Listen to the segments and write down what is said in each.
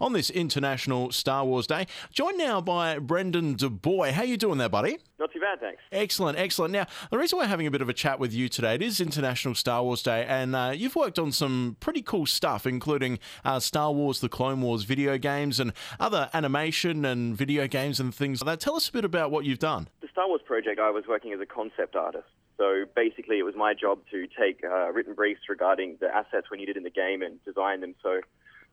on this International Star Wars Day. Joined now by Brendan Du Bois. How you doing there, buddy? Not too bad, thanks. Excellent, excellent. Now, the reason we're having a bit of a chat with you today, it is International Star Wars Day, and uh, you've worked on some pretty cool stuff, including uh, Star Wars, the Clone Wars video games, and other animation and video games and things like that. Tell us a bit about what you've done. The Star Wars project, I was working as a concept artist. So basically, it was my job to take uh, written briefs regarding the assets we needed in the game and design them. So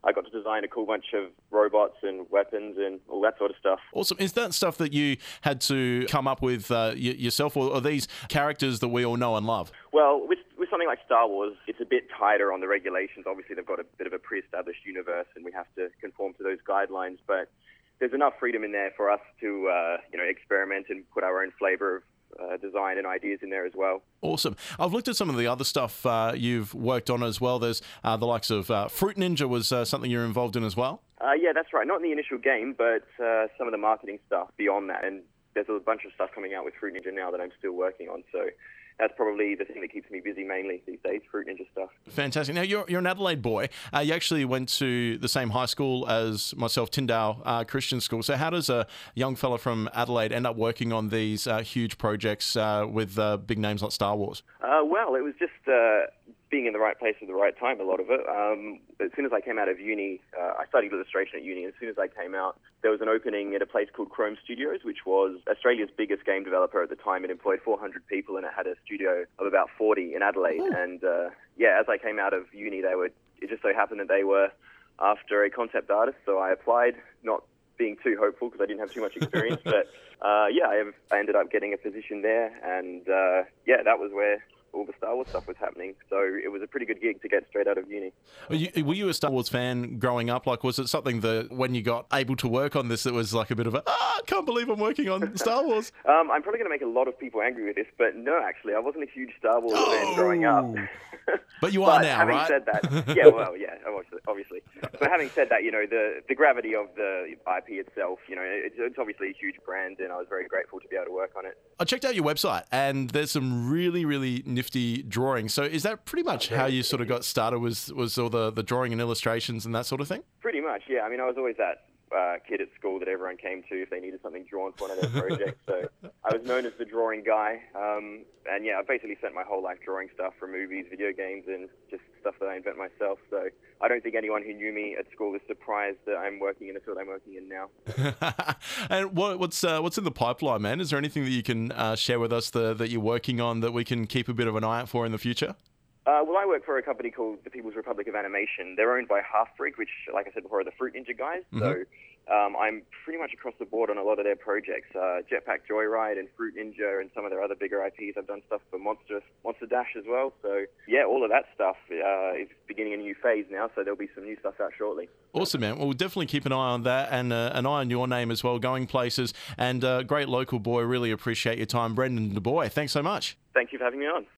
I got to design a cool bunch of robots and weapons and all that sort of stuff. Awesome. Is that stuff that you had to come up with uh, y- yourself, or are these characters that we all know and love? Well, with, with something like Star Wars, it's a bit tighter on the regulations. Obviously, they've got a bit of a pre established universe, and we have to conform to those guidelines. But there's enough freedom in there for us to, uh, you know, experiment and put our own flavor of uh, design and ideas in there as well. Awesome. I've looked at some of the other stuff uh, you've worked on as well. There's uh, the likes of uh, Fruit Ninja was uh, something you're involved in as well. Uh, yeah, that's right. Not in the initial game, but some of the marketing stuff beyond that. And there's a bunch of stuff coming out with Fruit Ninja now that I'm still working on. So that's probably the thing that keeps me busy mainly these days, Fruit Ninja stuff. Fantastic. Now, you're, you're an Adelaide boy. Uh, you actually went to the same high school as myself, Tyndale uh, Christian School. So, how does a young fella from Adelaide end up working on these uh, huge projects uh, with uh, big names like Star Wars? Uh, well, it was just being in the right place at the right time, a lot of it. Um, as soon as I came out of uni, uh, I studied illustration at uni. As soon as I came out, there was an opening at a place called Krome Studios, which was Australia's biggest game developer at the time. It employed 400 people and it had a studio of about 40 in Adelaide. Oh. And uh, yeah, as I came out of uni, they were. It just so happened that they were after a concept artist, so I applied, not being too hopeful because I didn't have too much experience. but uh, yeah, I, have, I, ended up getting a position there, and uh, yeah, that was where all the Star Wars stuff was happening. So it was a pretty good gig to get straight out of uni. Were you, were you a Star Wars fan growing up? Like, was it something that when you got able to work on this, it was like a bit of a, ah, I can't believe I'm working on Star Wars? um, I'm probably going to make a lot of people angry with this, but no, actually, I wasn't a huge Star Wars oh. fan growing up. but you are but now, having right? said that, yeah, well, yeah, obviously. But having said that, you know, the, the gravity of the IP itself, you know, it's, it's obviously a huge brand, and I was very grateful to be able to work on it. I checked out your website, and there's some really, really nifty drawings drawing. So is that pretty much how you sort of got started? Was was all the the drawing and illustrations and that sort of thing? Pretty much, yeah. I mean, I was always that uh, kid at school that everyone came to if they needed something drawn for one of their projects. so I was known as the drawing guy. Um, and yeah, I basically spent my whole life drawing stuff from movies, video games, and just stuff that I invent myself. So I don't think anyone who knew me at school is surprised that I'm working in the field I'm working in now. and what, what's uh, what's in the pipeline, man? Is there anything that you can uh, share with us the, that you're working on that we can keep a bit of an eye out for in the future? Uh, well, I work for a company called the People's Republic of Animation. They're owned by Halfbrick, which, like I said before, are the Fruit Ninja guys. Mm-hmm. So um, I'm pretty much across the board on a lot of their projects. Uh, Jetpack Joyride and Fruit Ninja and some of their other bigger IPs. I've done stuff for Monster Monster Dash as well. So yeah, all of that stuff uh, is beginning a new phase now. So there'll be some new stuff out shortly. Awesome, man. Well, we'll definitely keep an eye on that and uh, an eye on your name as well, going places. And uh, great local boy. Really appreciate your time, Brendan Du Bois. Thanks so much. Thank you for having me on.